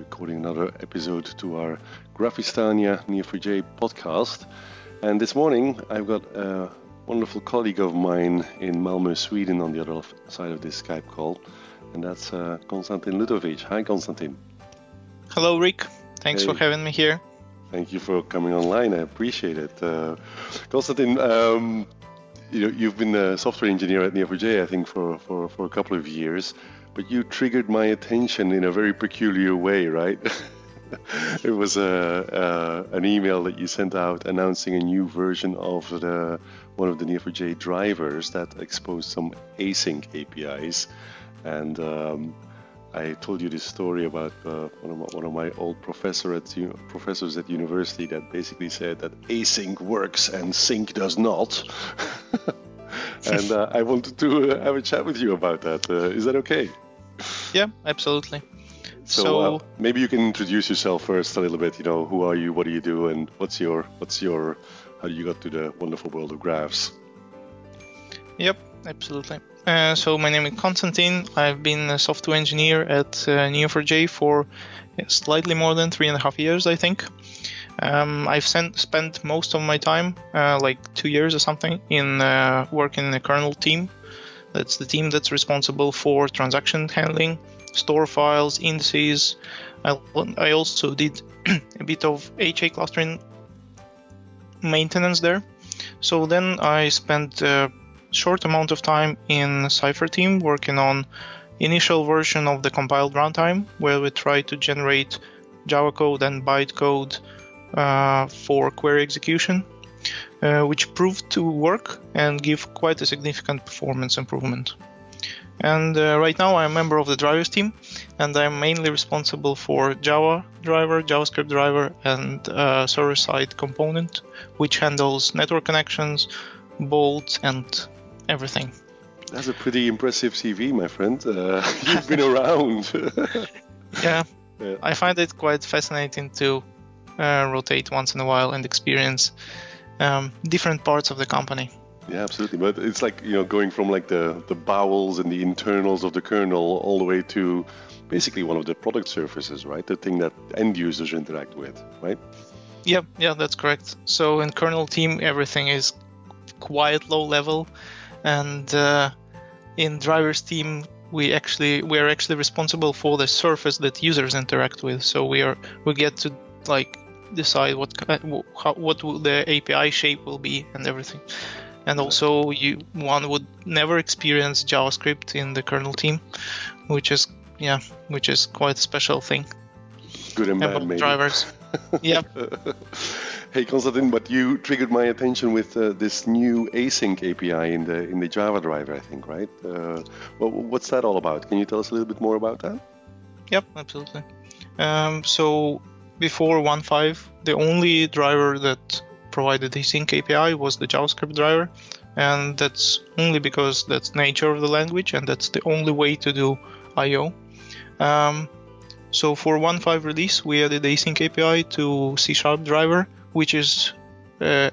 recording another episode to our Graphistania Neo4j podcast. And this morning I've got a wonderful colleague of mine in Malmö, Sweden, on the other side of this Skype call, and that's uh, Konstantin Lutovich. Hi, Konstantin. Hello, Rik. Thanks hey. for having me here. Thank you for coming online. I appreciate it. Uh, Konstantin, um, you know, you've been a software engineer at Neo4j, I think, for, for, for a couple of years, but you triggered my attention in a very peculiar way, right? it was a, a, an email that you sent out announcing a new version of the one of the Neo4j drivers that exposed some async APIs, and um, I told you this story about uh, one, of my, one, of my, old professor at, professors at university that basically said that async works and sync does not. and uh, I wanted to uh, have a chat with you about that. Uh, is that okay? Yeah, absolutely. So, so uh, maybe you can introduce yourself first a little bit. You know, who are you? What do you do? And what's your what's your how you got to the wonderful world of graphs? Yep, absolutely. Uh, so my name is Konstantin. I've been a software engineer at uh, Neo4j for slightly more than three and a half years, I think. Um, I've sent, spent most of my time, uh, like two years or something, in uh, working in the kernel team. That's the team that's responsible for transaction handling, store files, indices. I, I also did a bit of HA clustering maintenance there. So then I spent a short amount of time in Cypher team working on initial version of the compiled runtime where we try to generate Java code and bytecode for query execution, uh, which proved to work and give quite a significant performance improvement. And uh, right now I'm a member of the drivers team, and I'm mainly responsible for Java driver, JavaScript driver, and uh, server-side component, which handles network connections, bolts, and everything. That's a pretty impressive CV, my friend. Uh, you've been around. yeah, yeah, I find it quite fascinating to uh, rotate once in a while and experience um, different parts of the company. Yeah, absolutely. But it's like you know going from like the the bowels and the internals of the kernel all the way to basically one of the product surfaces, right? The thing that end users interact with, right? Yeah, yeah, that's correct. So in kernel team, everything is quite low level and uh, in driver's team we actually we are actually responsible for the surface that users interact with so we are we get to like decide what how, what the API shape will be and everything and also you one would never experience JavaScript in the kernel team which is yeah which is quite a special thing good and bad maybe. drivers yeah Hey Konstantin, but you triggered my attention with uh, this new async API in the in the Java driver, I think, right? Uh, well, what's that all about? Can you tell us a little bit more about that? Yep, absolutely. Um, so before 1.5, the only driver that provided the async API was the JavaScript driver, and that's only because that's nature of the language, and that's the only way to do I/O. Um, so for 1.5 release, we added async API to C Sharp driver, which is uh,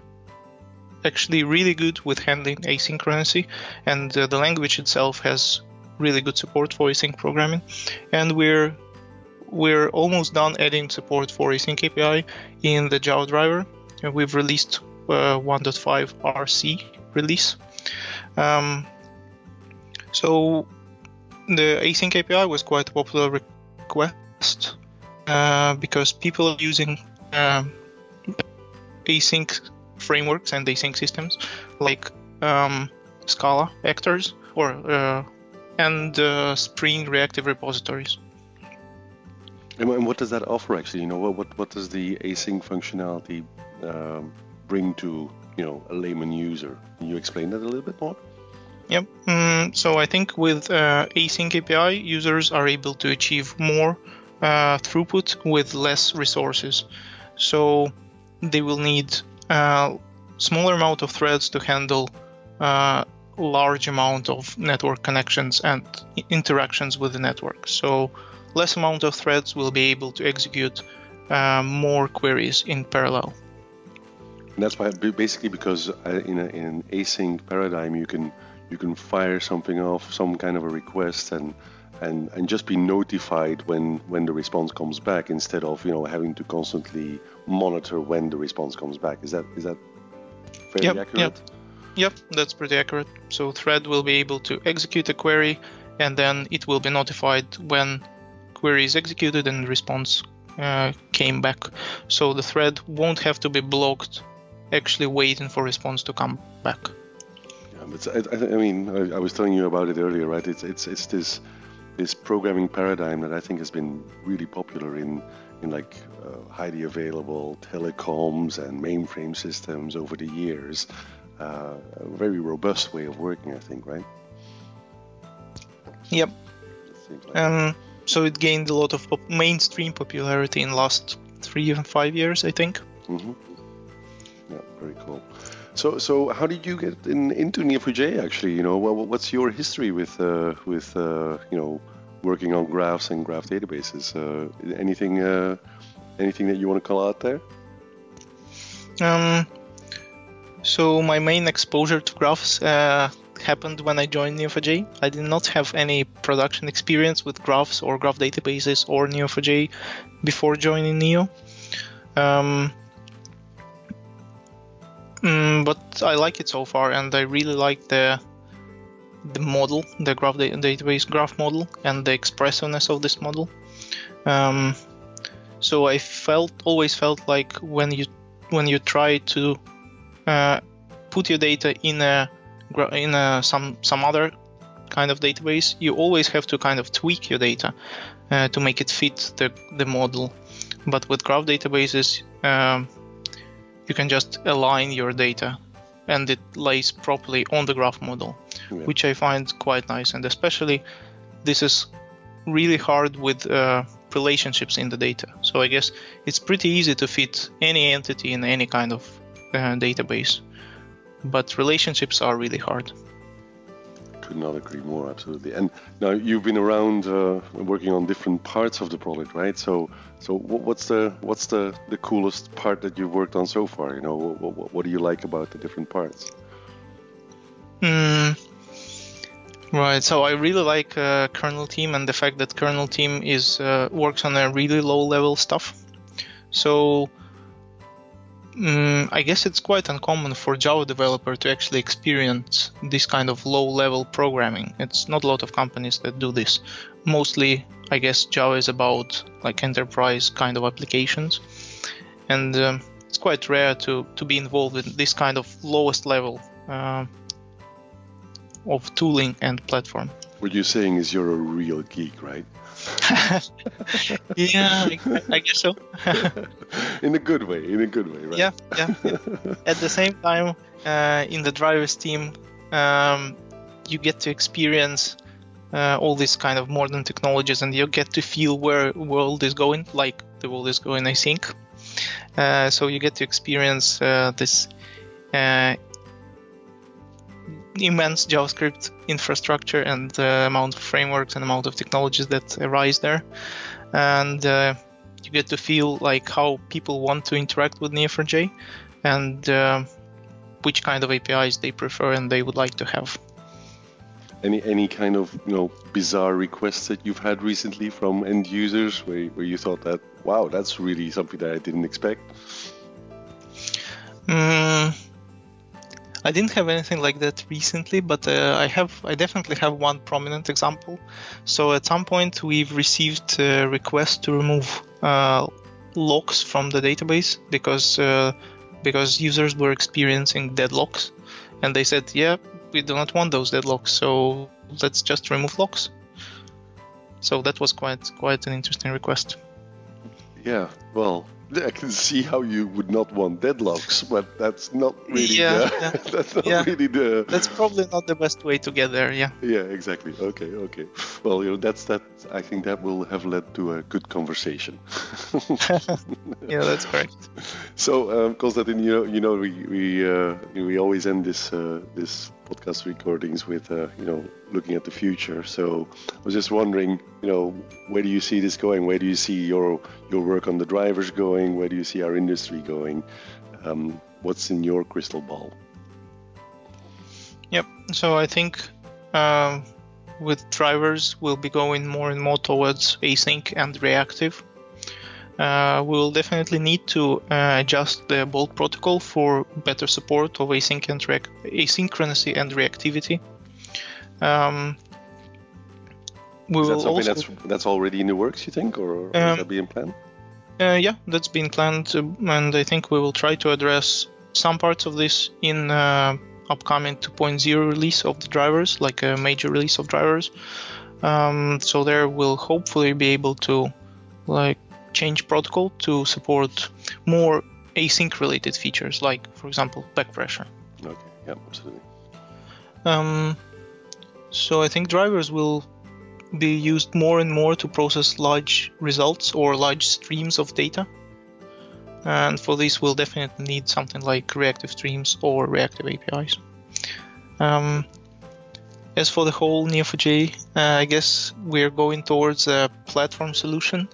actually really good with handling asynchronicity, and uh, the language itself has really good support for async programming. And we're we're almost done adding support for async API in the Java driver. And we've released uh, 1.5 RC release. Um, so the async API was quite a popular request uh, because people are using um, async frameworks and async systems like um, Scala actors or uh, and uh, Spring reactive repositories. And what does that offer actually? You know, what what, what does the async functionality um, bring to you know a layman user? Can you explain that a little bit more? Yep. Mm, so I think with uh, async API, users are able to achieve more uh, throughput with less resources. So they will need a smaller amount of threads to handle a large amount of network connections and interactions with the network. So less amount of threads will be able to execute uh, more queries in parallel. And that's why basically because uh, in, a, in an async paradigm you can you can fire something off, some kind of a request, and and and just be notified when when the response comes back instead of you know having to constantly monitor when the response comes back. Is that is that fairly Yep, accurate? yep. Yep, that's pretty accurate. So thread will be able to execute a query, and then it will be notified when query is executed and response uh, came back. So the thread won't have to be blocked, actually waiting for response to come back. Yeah, but I, I, I mean, I, I was telling you about it earlier, right? It's it's it's this this programming paradigm that I think has been really popular in in like uh, highly available telecoms and mainframe systems over the years. Uh, a very robust way of working, I think, right? Yep. Like. Um, so it gained a lot of pop- mainstream popularity in last three and five years, I think. hmm Yeah, very cool. So, so how did you get in, into Neo4j? Actually, you know, what, what's your history with uh, with uh, you know working on graphs and graph databases? Uh, anything uh, anything that you want to call out there? Um, so my main exposure to graphs uh, happened when I joined Neo4j. I did not have any production experience with graphs or graph databases or Neo4j before joining Neo. Um, mm, but I like it so far, and I really like the the model, the graph da- database graph model, and the expressiveness of this model. Um, so I felt always felt like when you when you try to uh, put your data in a in a, some some other kind of database, you always have to kind of tweak your data uh, to make it fit the the model. But with graph databases, um, you can just align your data, and it lays properly on the graph model, Yeah. which I find quite nice. And especially, this is really hard with uh, relationships in the data. So I guess it's pretty easy to fit any entity in any kind of uh, database, but relationships are really hard. Could not agree more, absolutely. And now you've been around uh, working on different parts of the product, right? So, so what's the what's the the coolest part that you've worked on so far? You know, what, what, what do you like about the different parts? Mm, right. So I really like uh, kernel team and the fact that kernel team is uh, works on a really low level stuff. So mm, I guess it's quite uncommon for Java developer to actually experience this kind of low level programming. It's not a lot of companies that do this. Mostly, I guess Java is about like enterprise kind of applications, and um, it's quite rare to to be involved in this kind of lowest level. Uh, of tooling and platform. What you're saying is you're a real geek, right? yeah, I, I guess so. in a good way, in a good way, right? yeah, yeah, yeah. At the same time, uh, in the drivers team, um, you get to experience uh, all these kind of modern technologies, and you get to feel where world is going, like the world is going. I think. Uh, so you get to experience uh, this uh, immense JavaScript infrastructure and the amount of frameworks and amount of technologies that arise there, and uh, you get to feel like how people want to interact with Neo4j and uh, which kind of APIs they prefer and they would like to have. Any any kind of you know bizarre requests that you've had recently from end users where where you thought that wow that's really something that I didn't expect. Mm, I didn't have anything like that recently, but uh, I have. I definitely have one prominent example. So at some point, we've received a request to remove uh, locks from the database because uh, because users were experiencing deadlocks, and they said, "Yeah, we do not want those deadlocks, so let's just remove locks." So that was quite quite an interesting request. Yeah, well, I can see how you would not want deadlocks, but that's not really Yeah, the, yeah, that's not yeah. really the That's probably not the best way to get there. Yeah. yeah exactly okay okay well you know that's that I think that will have led to a good conversation. Yeah, that's correct. So, um, Konstantin, you know, you know, we we uh, we always end this uh, this podcast recordings with uh, you know looking at the future. So, I was just wondering, you know, where do you see this going? Where do you see your your work on the drivers going? Where do you see our industry going? Um, what's in your crystal ball? Yep. So I think um, with drivers, we'll be going more and more towards async and reactive. Uh, we will definitely need to uh, adjust the Bolt protocol for better support of async and reac- asynchronicity and reactivity. Um, we Is that something also, that's that's already in the works, you think, or um, is that being planned? Uh, yeah, that's been planned, uh, and I think we will try to address some parts of this in uh, upcoming 2.0 release of the drivers, like a major release of drivers. Um, so there we'll hopefully be able to like change protocol to support more async related features, like for example back pressure. Okay. Yeah, absolutely. Um, so I think drivers will be used more and more to process large results or large streams of data. And for this, we'll definitely need something like reactive streams or reactive APIs. Um, as for the whole Neo4j, uh, I guess we're going towards a platform solution.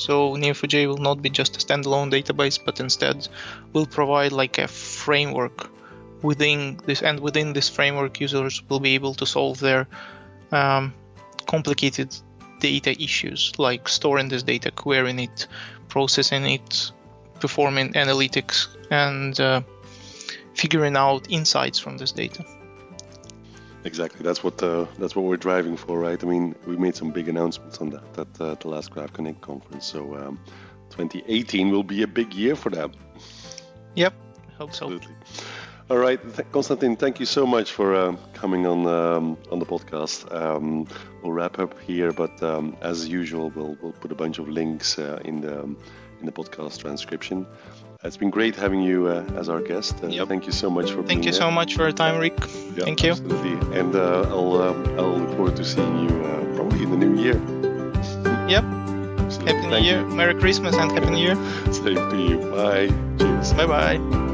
So Neo4j will not be just a standalone database, but instead will provide like a framework within this, and within this framework, users will be able to solve their um, complicated data issues like storing this data, querying it, processing it, performing analytics, and uh, figuring out insights from this data. Exactly, that's what uh, that's what we're driving for, right? I mean, we made some big announcements on that at uh, the last Graph Connect conference. So um, 2018 will be a big year for them. Yep, hope so. Absolutely. All right, Th- Konstantin, thank you so much for uh, coming on um, on the podcast. Um, we'll wrap up here, but um, as usual, we'll we'll put a bunch of links uh, in the in the podcast transcription. It's been great having you uh, as our guest. Uh, yep. Thank you so much for thank you there. so much for your time, Rik. Yeah, thank you. Absolutely, and uh, I'll um, I'll look forward to seeing you uh, probably in the new year. Yep. Absolutely. Happy New Year, you. Merry Christmas, and Happy New Year. Same to you. Bye. Cheers. Bye bye.